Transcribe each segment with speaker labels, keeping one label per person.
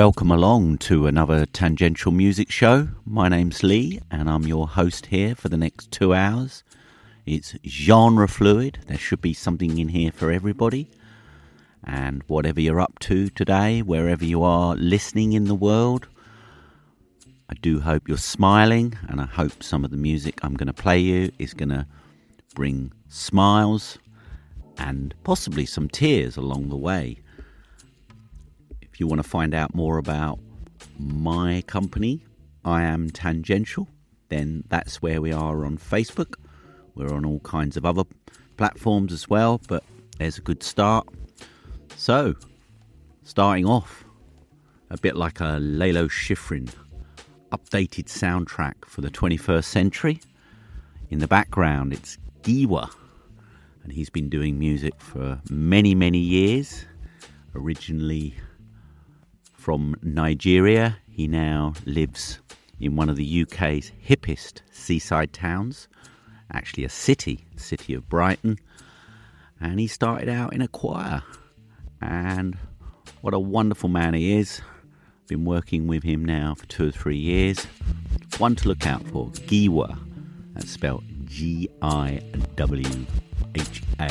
Speaker 1: Welcome along to another tangential music show. My name's Lee, and I'm your host here for the next two hours. It's genre fluid, there should be something in here for everybody. And whatever you're up to today, wherever you are listening in the world, I do hope you're smiling, and I hope some of the music I'm going to play you is going to bring smiles and possibly some tears along the way. You want to find out more about my company, I am Tangential, then that's where we are on Facebook. We're on all kinds of other platforms as well, but there's a good start. So, starting off, a bit like a Lalo Schifrin updated soundtrack for the 21st century. In the background, it's Giwa, and he's been doing music for many, many years. Originally from Nigeria, he now lives in one of the UK's hippest seaside towns, actually a city, city of Brighton. And he started out in a choir. And what a wonderful man he is. Been working with him now for two or three years. One to look out for, Giwa. That's spelled G I W H A.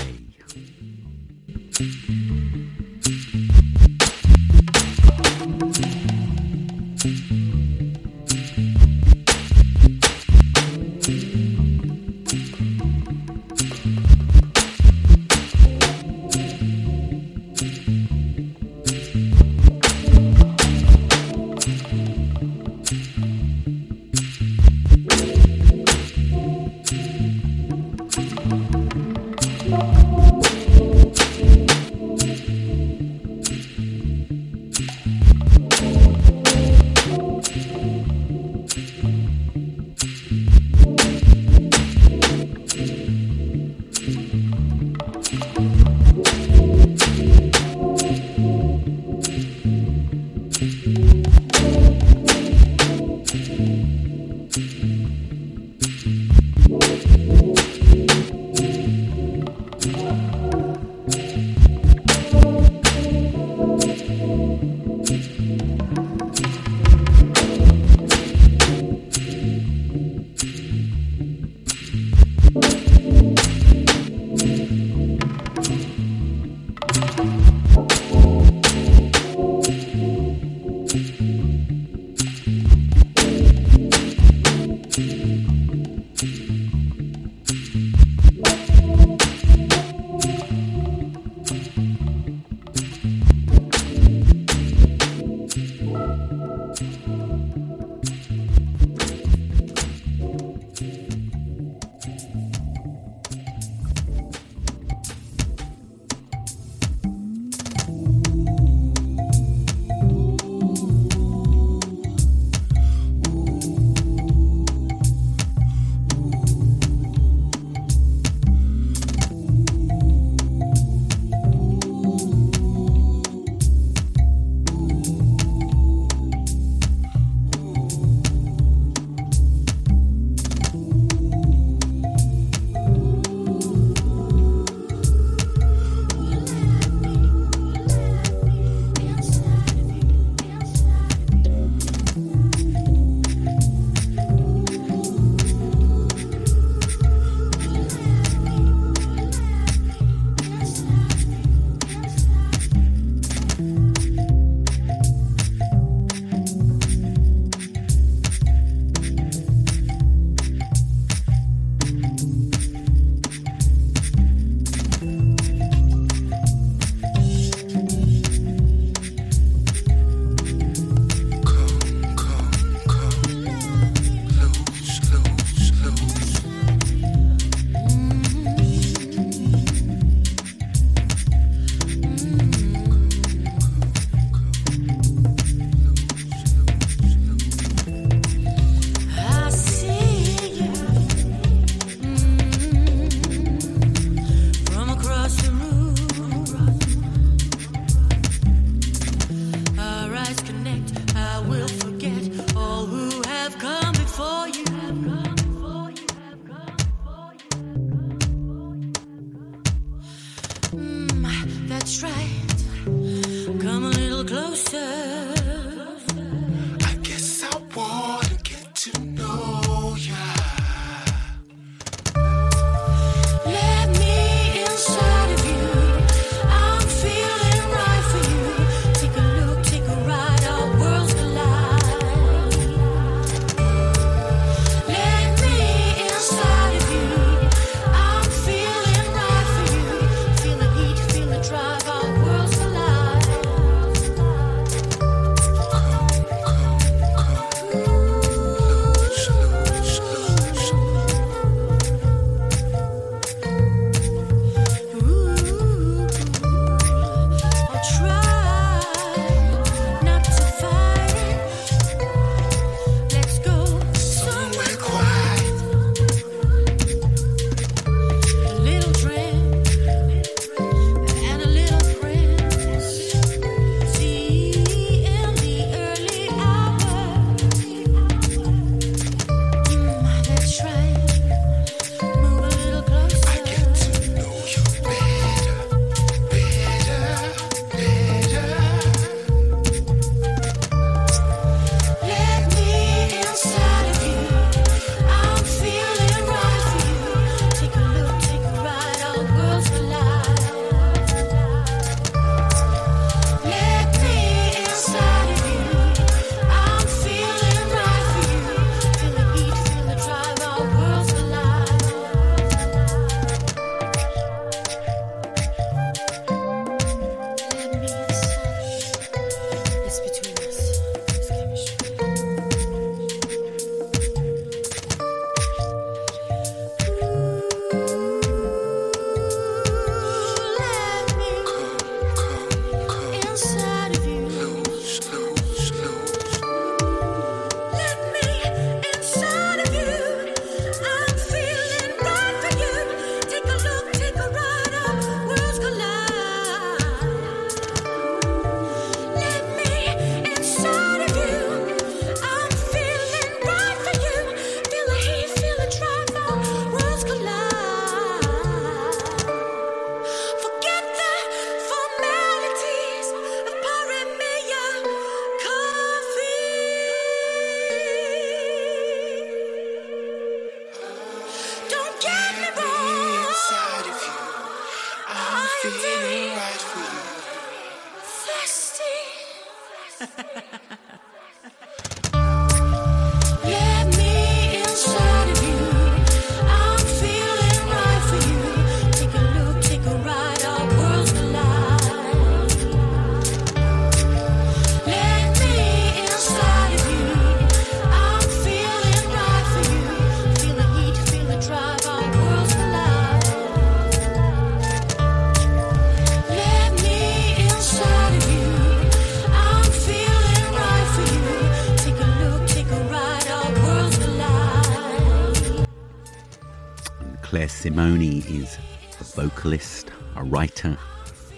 Speaker 1: vocalist, a writer,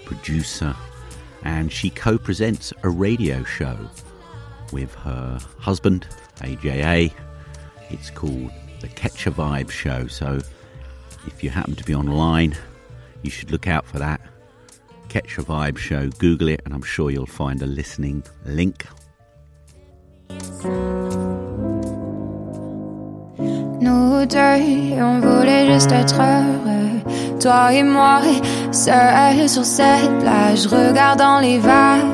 Speaker 1: producer, and she co presents a radio show with her husband, AJA. It's called The Catch a Vibe Show. So if you happen to be online, you should look out for that. Catch a Vibe Show, Google it, and I'm sure you'll find a listening link.
Speaker 2: Nous on voulait juste être heureux. Toi et moi, seuls sur cette plage, regardant les vagues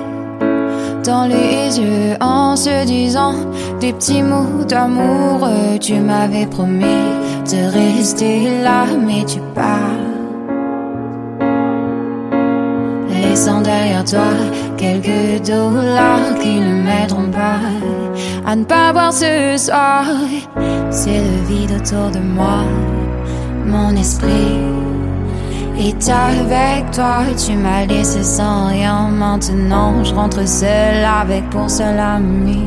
Speaker 2: dans les yeux en se disant des petits mots d'amour. Tu m'avais promis de rester là, mais tu pars. Laissant derrière toi quelques dollars qui ne m'aideront pas à ne pas voir ce soir. C'est le vide autour de moi, mon esprit et avec toi, tu m'as laissé sans rien. Maintenant, je rentre seul avec pour seul ami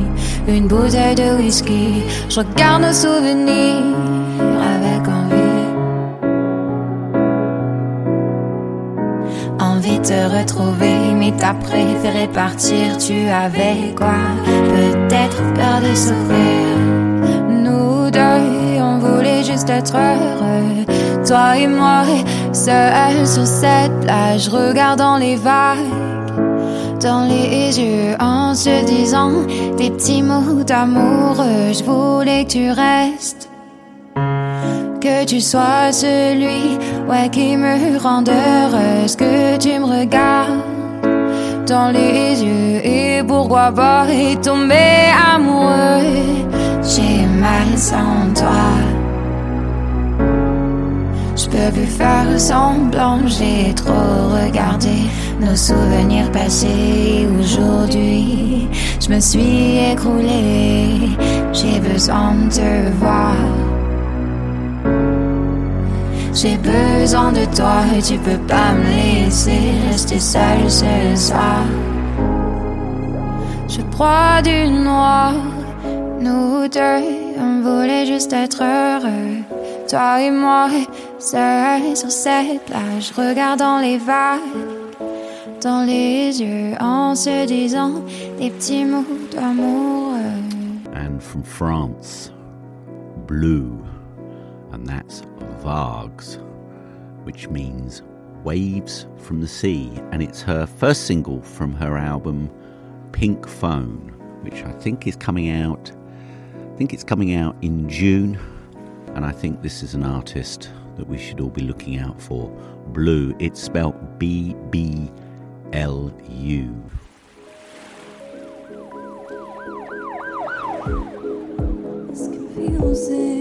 Speaker 2: une bouteille de whisky. Je regarde nos souvenirs avec envie. Envie de te retrouver, mais t'as préféré partir. Tu avais quoi? Peut-être peur de souffrir. Nous deux, on voulait juste être heureux. Toi et moi, Seul sur cette plage, regardant les vagues dans les yeux en se disant des petits mots d'amoureux. Je voulais que tu restes, que tu sois celui ouais, qui me rende heureuse, que tu me regardes dans les yeux et pourquoi pas y tomber amoureux. J'ai mal sans toi. Je peux plus faire semblant, j'ai trop regardé nos souvenirs passés aujourd'hui. Je me suis écroulée, j'ai besoin de te voir. J'ai besoin de toi et tu peux pas me laisser rester seule ce soir. Je crois du noir, nous deux, on voulait juste être heureux. Toi et moi, Seul sur cette plage, regardant les vagues dans les yeux, en se disant des petits mots.
Speaker 1: And from France, blue, and that's Vagues, which means waves from the sea, and it's her first single from her album Pink Phone, which I think is coming out. I think it's coming out in June, and I think this is an artist that we should all be looking out for. Blue, it's spelt B B L U.
Speaker 3: It's confusing.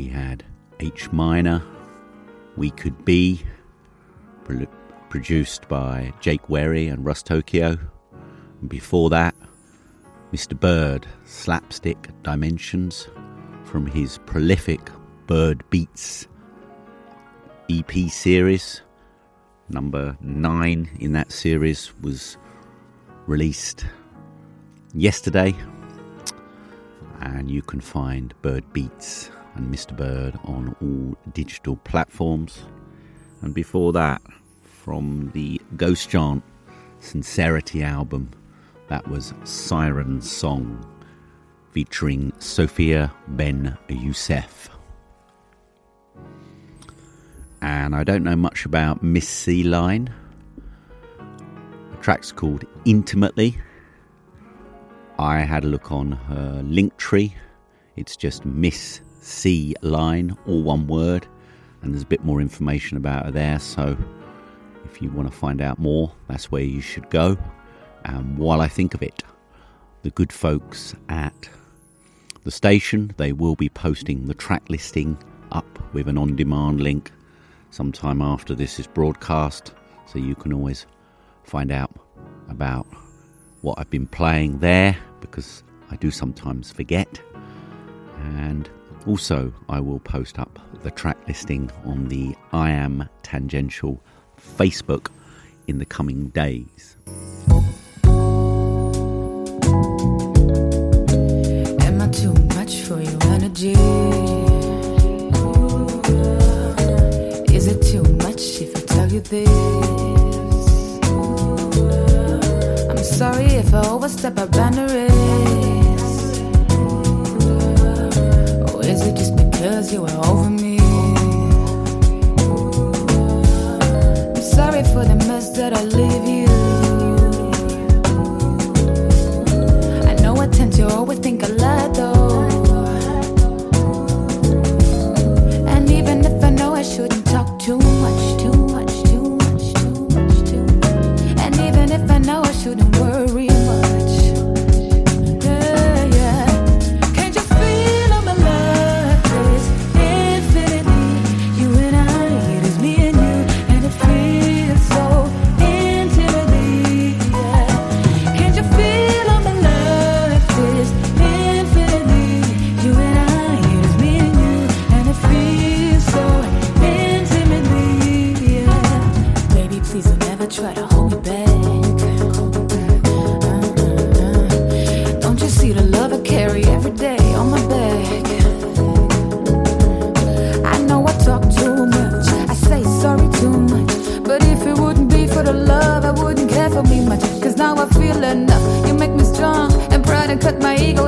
Speaker 2: We
Speaker 1: had H minor, We Could Be, produced by Jake Werry and Russ Tokyo. And before that, Mr. Bird, Slapstick Dimensions, from his prolific Bird Beats EP series. Number nine in that series was released yesterday, and you can find Bird Beats and Mr. Bird on all digital platforms. And before that, from the Ghost Chant Sincerity album, that was Siren Song featuring Sophia Ben Youssef. And I don't know much about Miss C Line. The track's called Intimately. I had a look on her Linktree. It's just Miss C Line, all one word, and there's a bit more information about her there. So if you want to find out more, that's where you should go. And while I think of it, the good folks at the station, they will be posting the track listing up with an on demand link sometime after this is broadcast, so you can always find out about what I've been playing there because I do sometimes forget. And also, I will post up the track listing on the I Am Tangential Facebook in the coming days.
Speaker 2: Am I too much for your energy? Is it too much if I tell you this? I'm sorry if I overstep our boundaries. Is it just because you are over me? I'm sorry for the mess that I leave you. I know I tend to always think a lot though. And even if I know I shouldn't talk too much, too much, too much, too much, too much. And even if I know I shouldn't worry try to hold me
Speaker 4: back. Don't you
Speaker 5: see the love I carry every day on my back? I know I talk too much, I say sorry too much. But if it wouldn't be for the love, I wouldn't care for me much. Cause now I feel enough. You make me strong and proud and cut my ego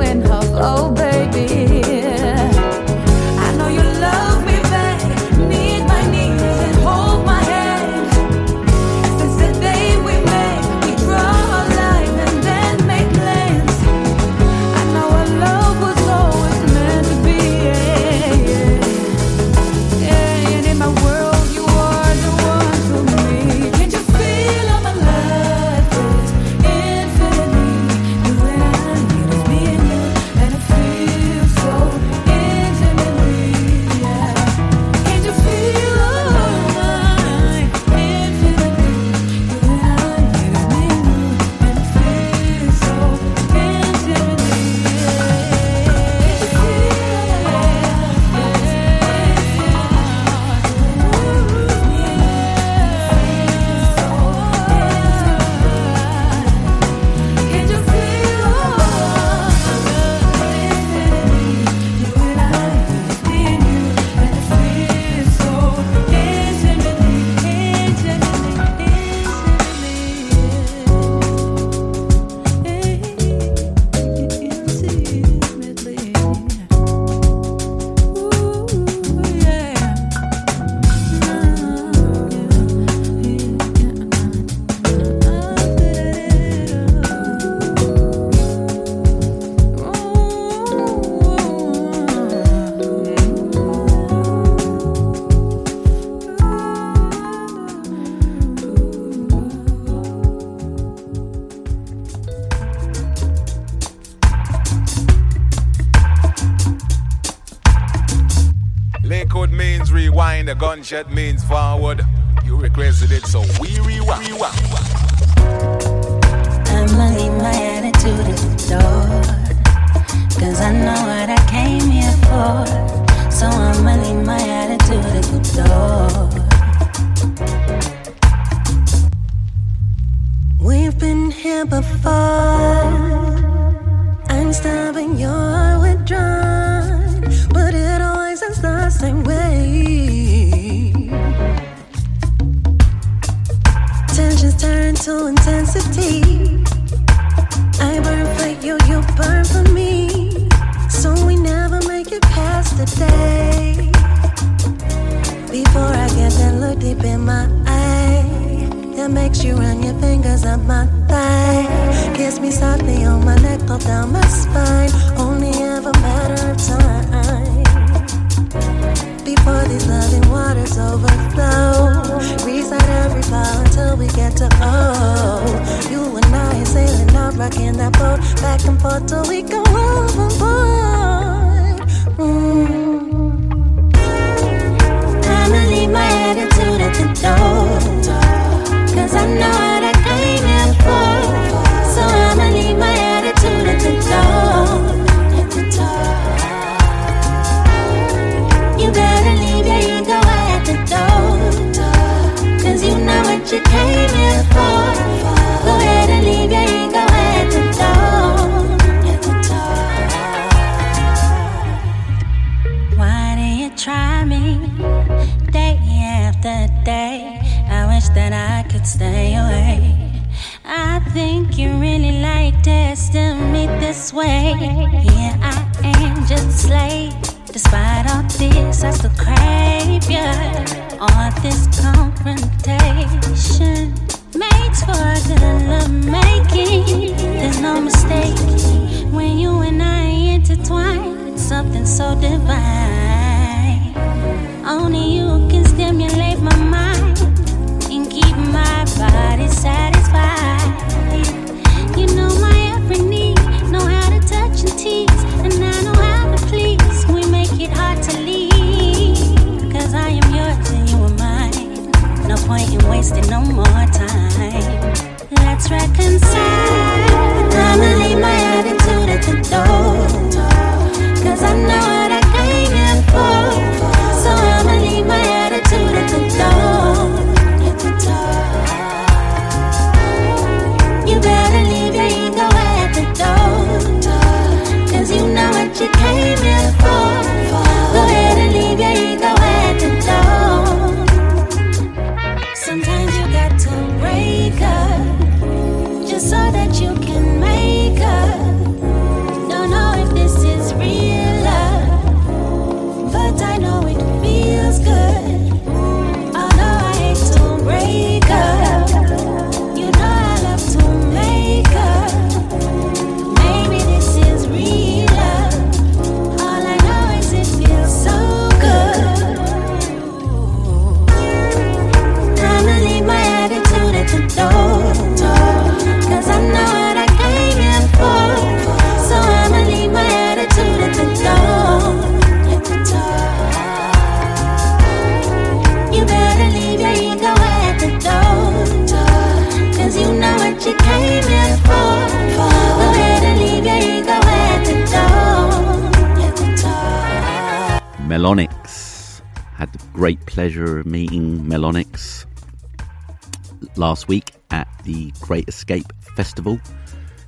Speaker 1: last week at the Great Escape Festival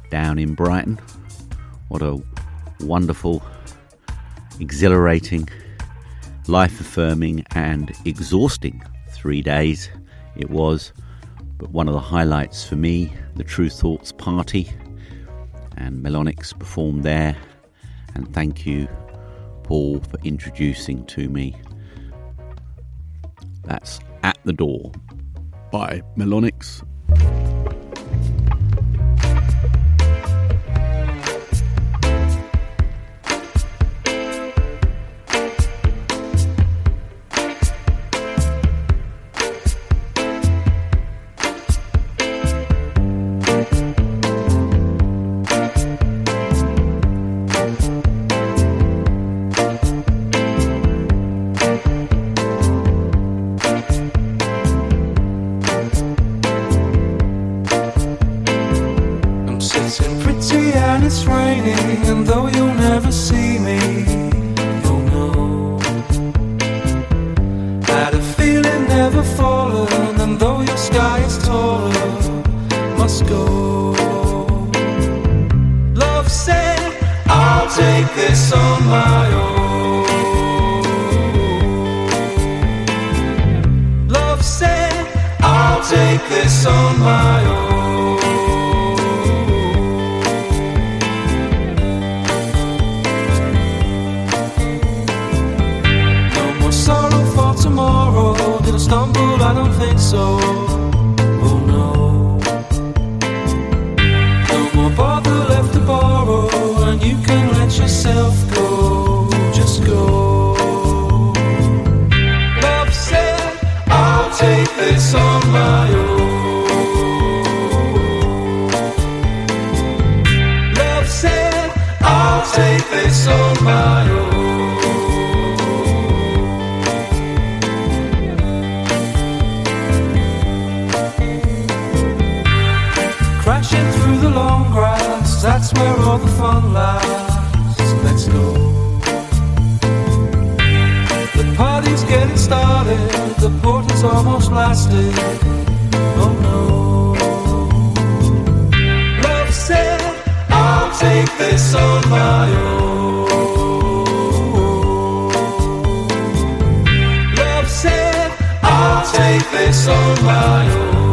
Speaker 1: down in Brighton. What a wonderful, exhilarating, life affirming, and exhausting three days it was. But one of the highlights for me, the Tru Thoughts Party, and Melonix performed there. And thank you, Paul, for introducing to me. That's at the door by Melonix.
Speaker 6: Where all the fun lasts. Let's go. The party's getting started, the port is almost blasted. Oh no. Love said, I'll take this on my own. Love said, I'll take this on my own.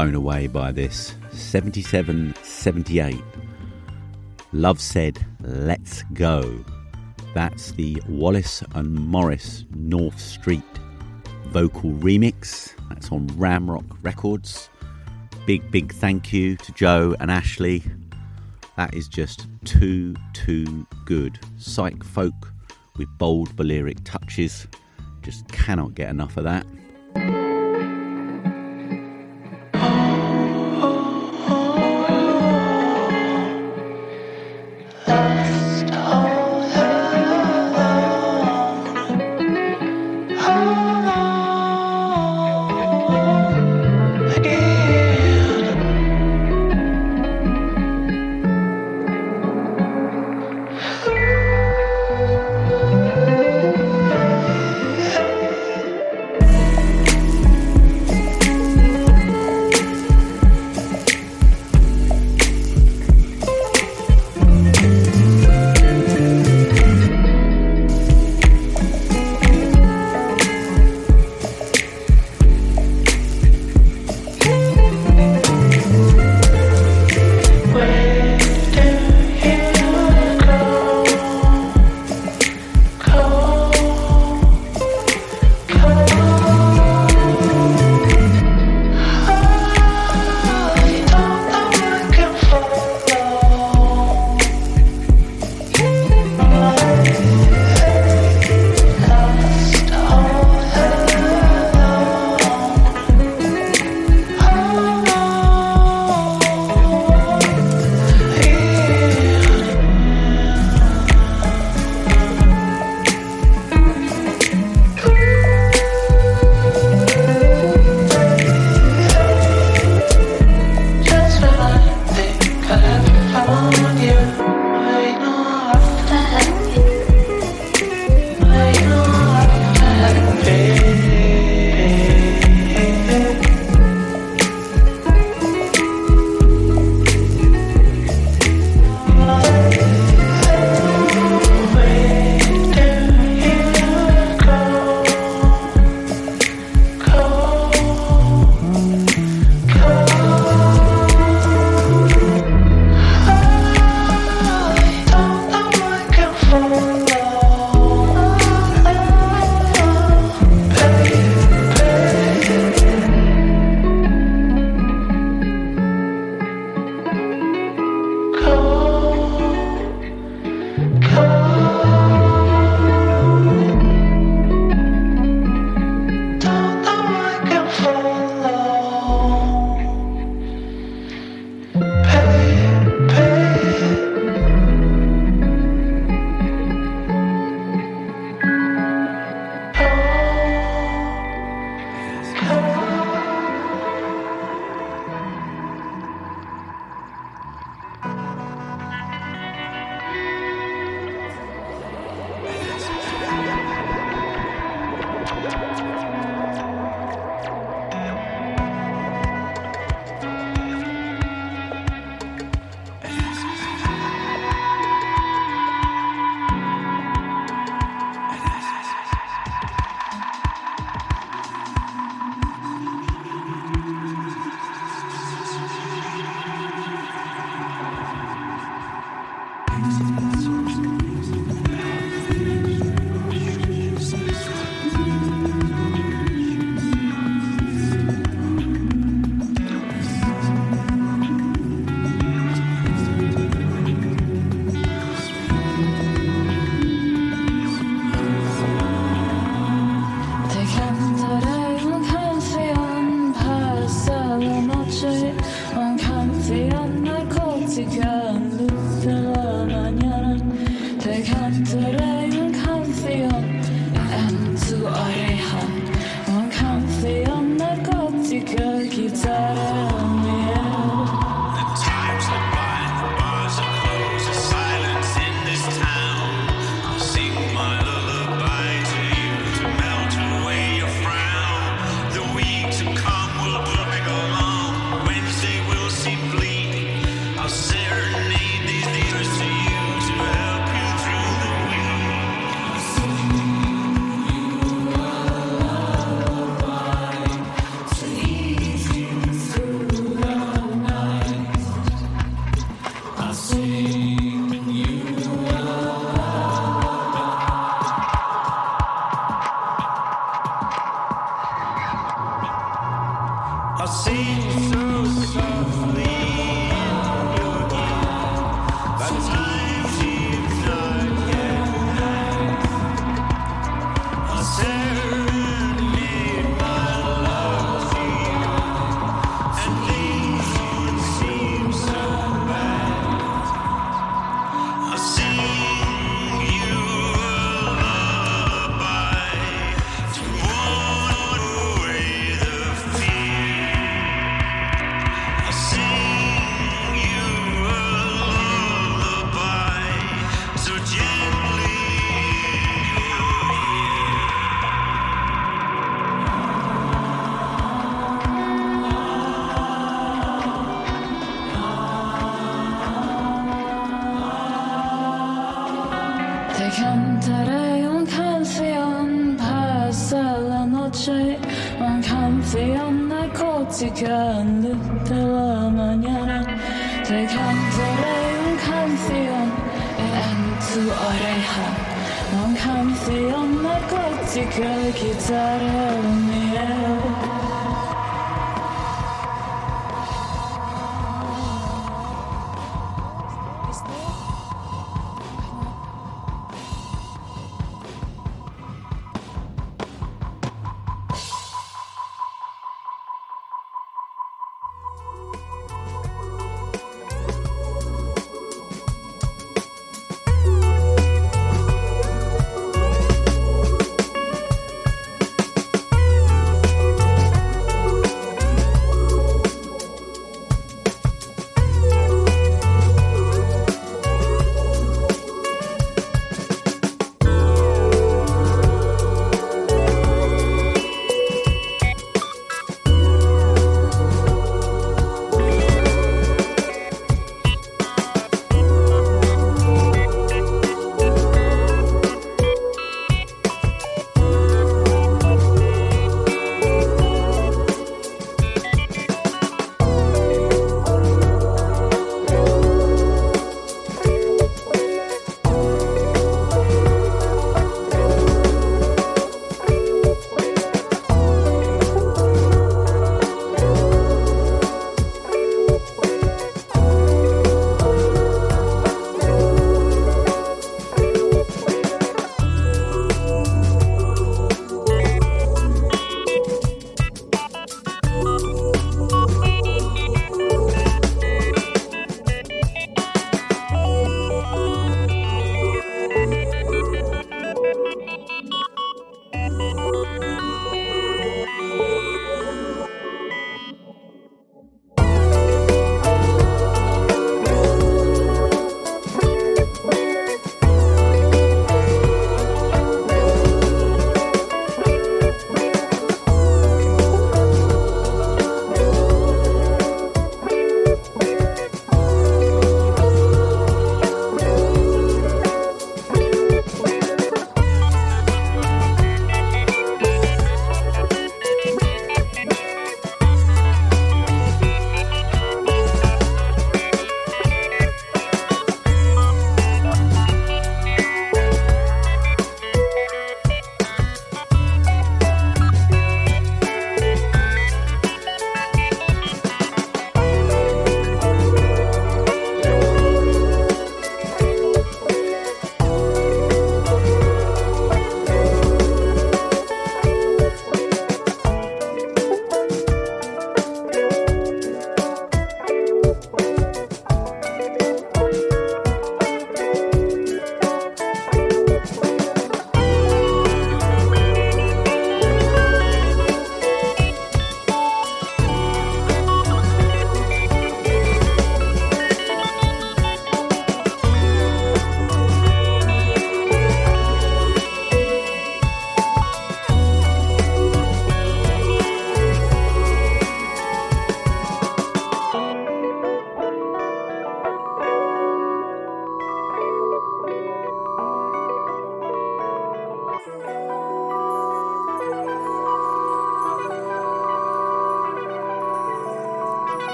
Speaker 1: Blown away by this. 77 78. Love said, let's go. That's the Wallace and Morris North Street vocal remix. That's on Ramrock Records. Big, big thank you to Joe and Ashley. That is just too, too good. Psych folk with bold Balearic touches. Just cannot get enough of that.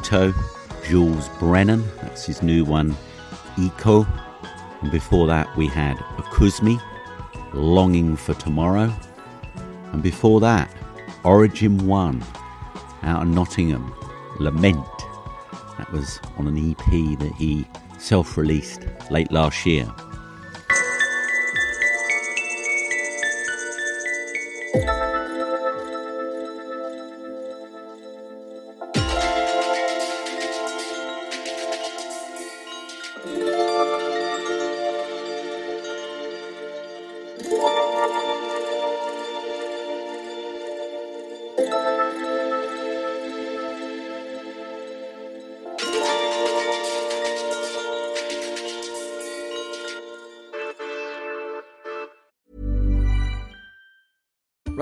Speaker 1: Kyoto, Jules Brennan. That's his new one, Eco. And before that, we had Akuzmi, Longing for Tomorrow. And before that, Origin One, out of Nottingham, Lament. That was on an EP that he self released late last year.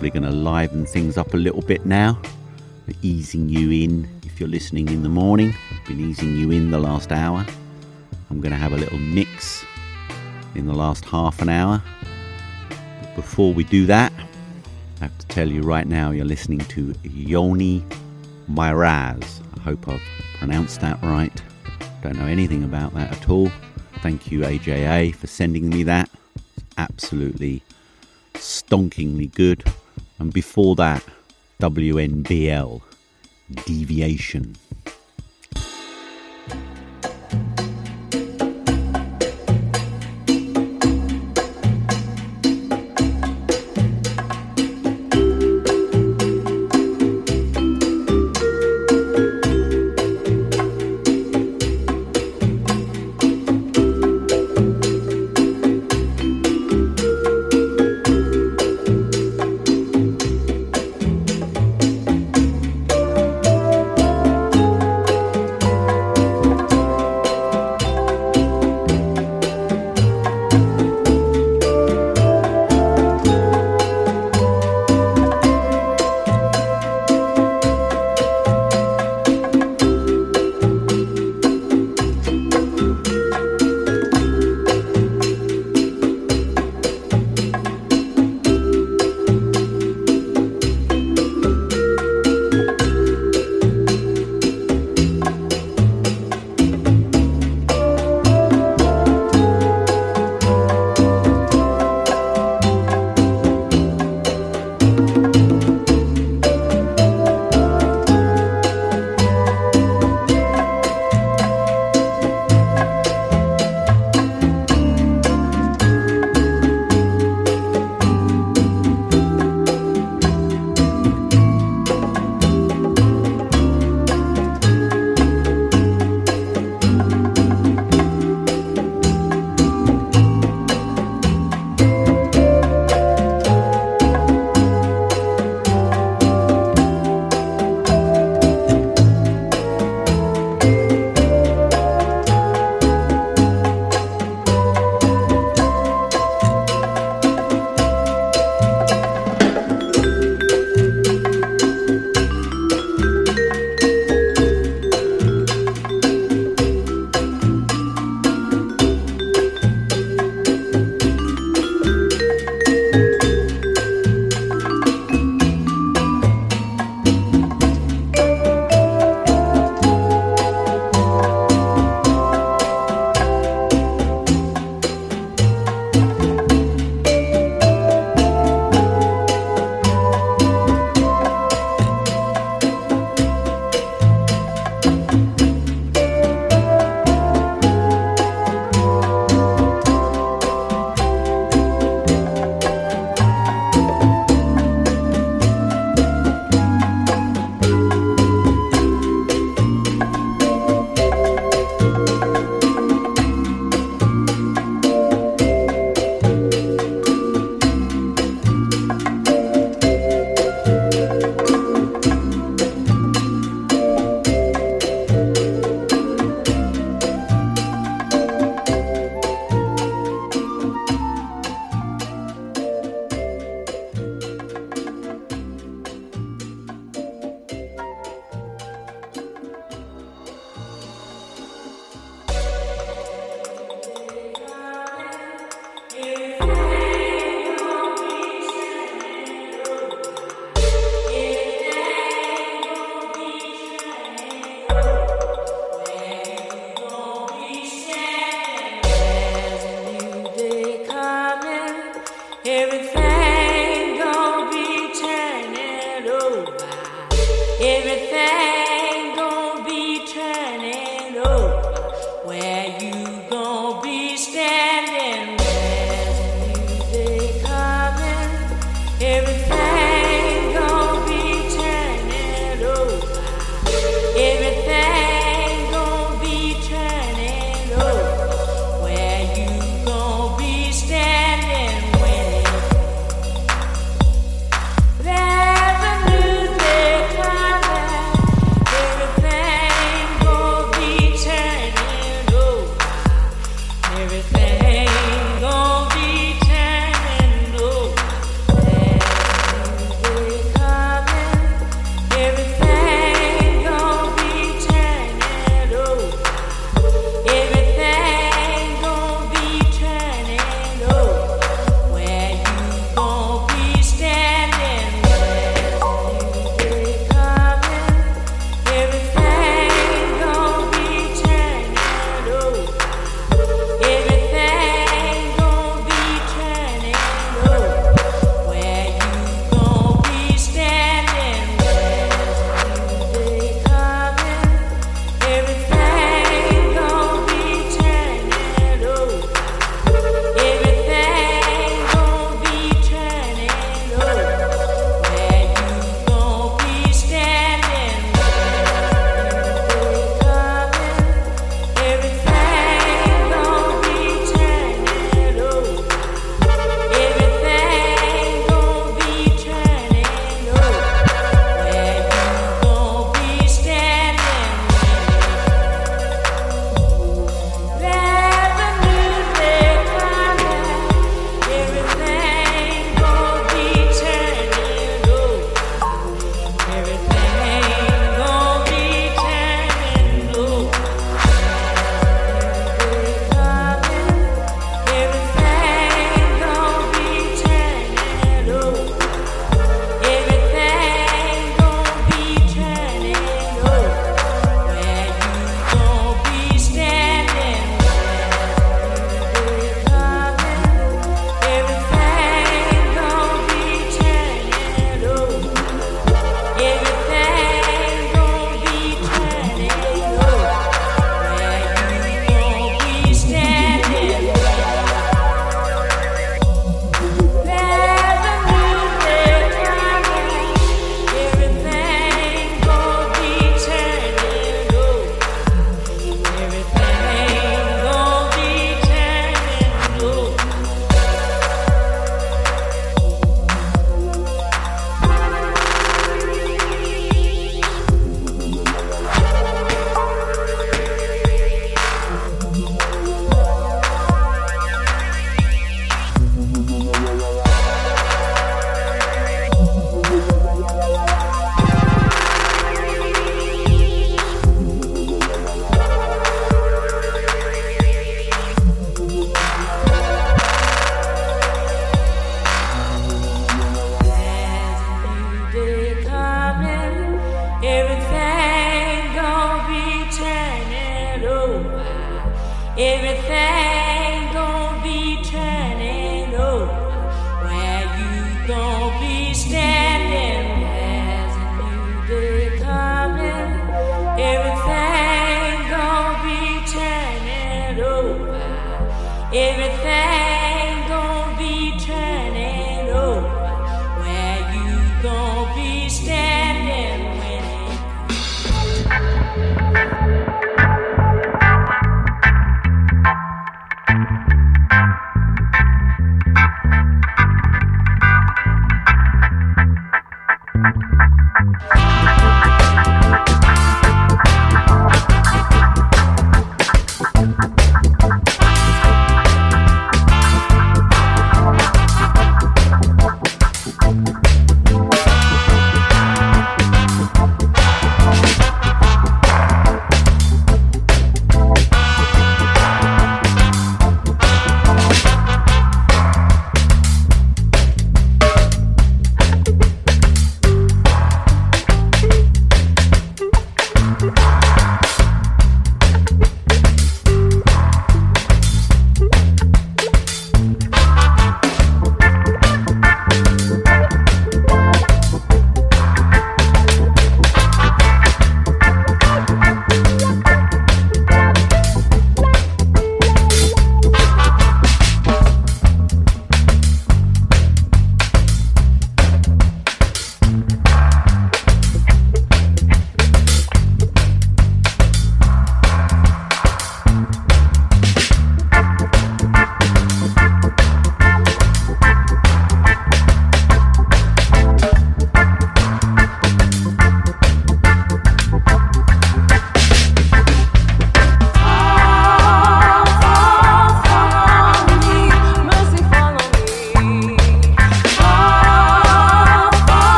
Speaker 1: Probably going to liven things up a little bit now. Easing you in if you're listening in the morning. I've been easing you in the last hour. I'm going to have a little mix in the last half an hour. But before we do that, I have to tell you right now you're listening to Yoni Myraz. I hope I've pronounced that right. Don't know anything about that at all. Thank you, AJA, for sending me that. It's absolutely stonkingly good. And before that, WNBL Deviation.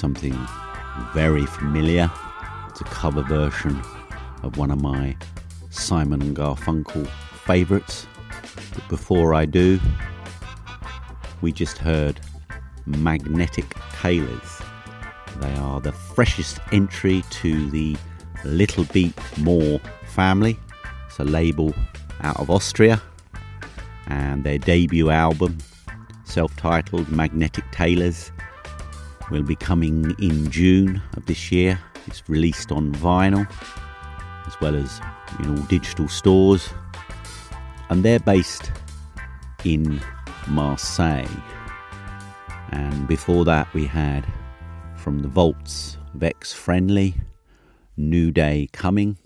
Speaker 1: Something very familiar. It's a cover version of one of my Simon and Garfunkel favourites. But before I do, we just heard Magnetic Tailors. They are the freshest entry to the Little Beat More family. It's a label out of Austria, and their debut album, self titled Magnetic Tailors, will be coming in June of this year. It's released on vinyl as well as in all digital stores, and they're based in Marseille. And before that, we had from the vaults Vex Friendly, New Day Coming,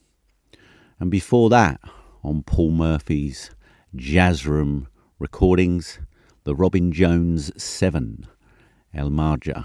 Speaker 1: and before that, on Paul Murphy's Jazz Room recordings, the Robin Jones 7, El Marja.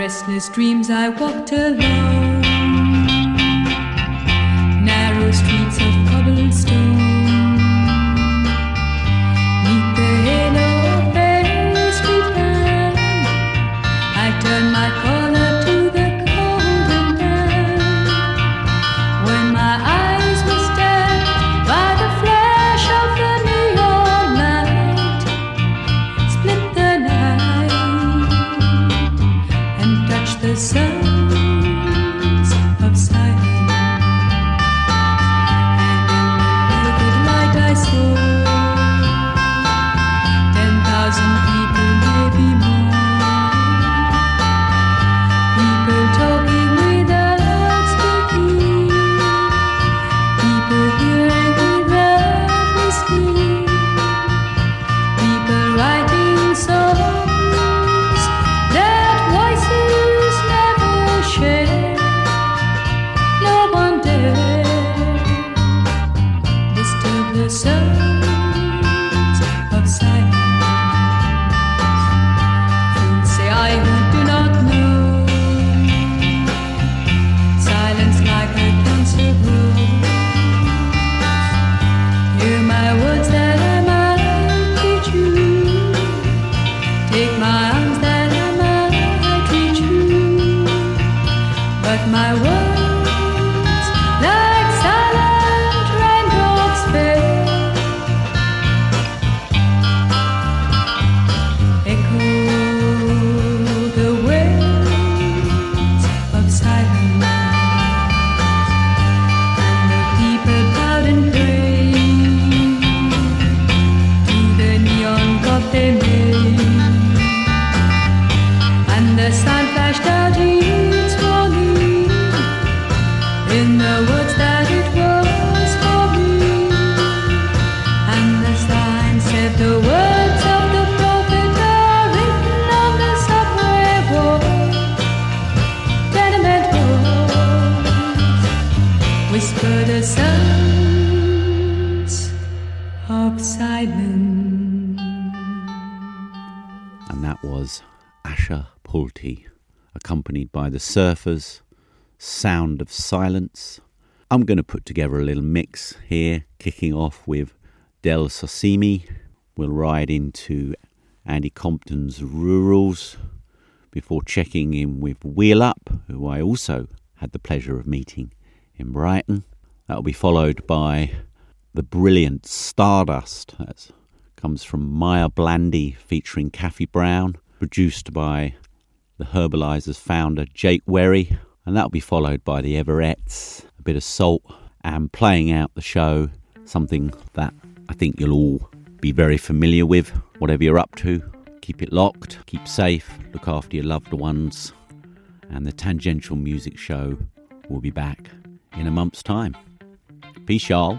Speaker 7: Restless dreams, I walked alone,
Speaker 1: Surfers, Sound of Silence. I'm going to put together a little mix here, kicking off with Dele Sosimi. We'll ride into Andy Compton's Rurals before checking in with Wheel Up, who I also had the pleasure of meeting in Brighton. That'll be followed by the brilliant Stardust. That comes from Maya Blandy featuring Kathy Brown, produced by the Herbaliser's founder Jake Wherry. And that'll be followed by the Everettes, a bit of salt, and playing out the show, something that I think you'll all be very familiar with, whatever you're up to. Keep it locked, keep safe, look after your loved ones,
Speaker 8: and the Tangential Music Show will be back in a month's time. Peace, y'all.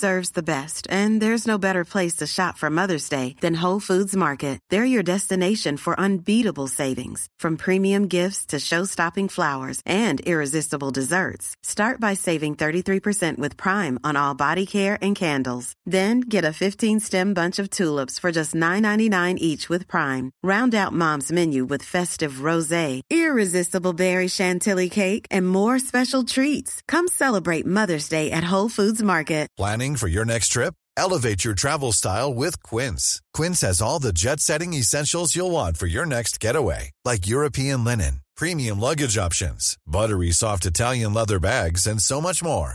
Speaker 9: Deserves the best, and there's no better place to shop for Mother's Day than Whole Foods Market. They're your destination for unbeatable savings, from premium gifts to show-stopping flowers and irresistible desserts. Start by saving 33% with Prime on all body care and candles. Then get a 15-stem bunch of tulips for just $9.99 each with Prime. Round out Mom's menu with festive rosé, irresistible berry chantilly cake, and more special treats. Come celebrate Mother's Day at Whole Foods Market.
Speaker 10: Planning for your next trip? Elevate your travel style with Quince. Quince has all the jet setting essentials you'll want for your next getaway, like European linen, premium luggage options, buttery soft Italian leather bags, and so much more.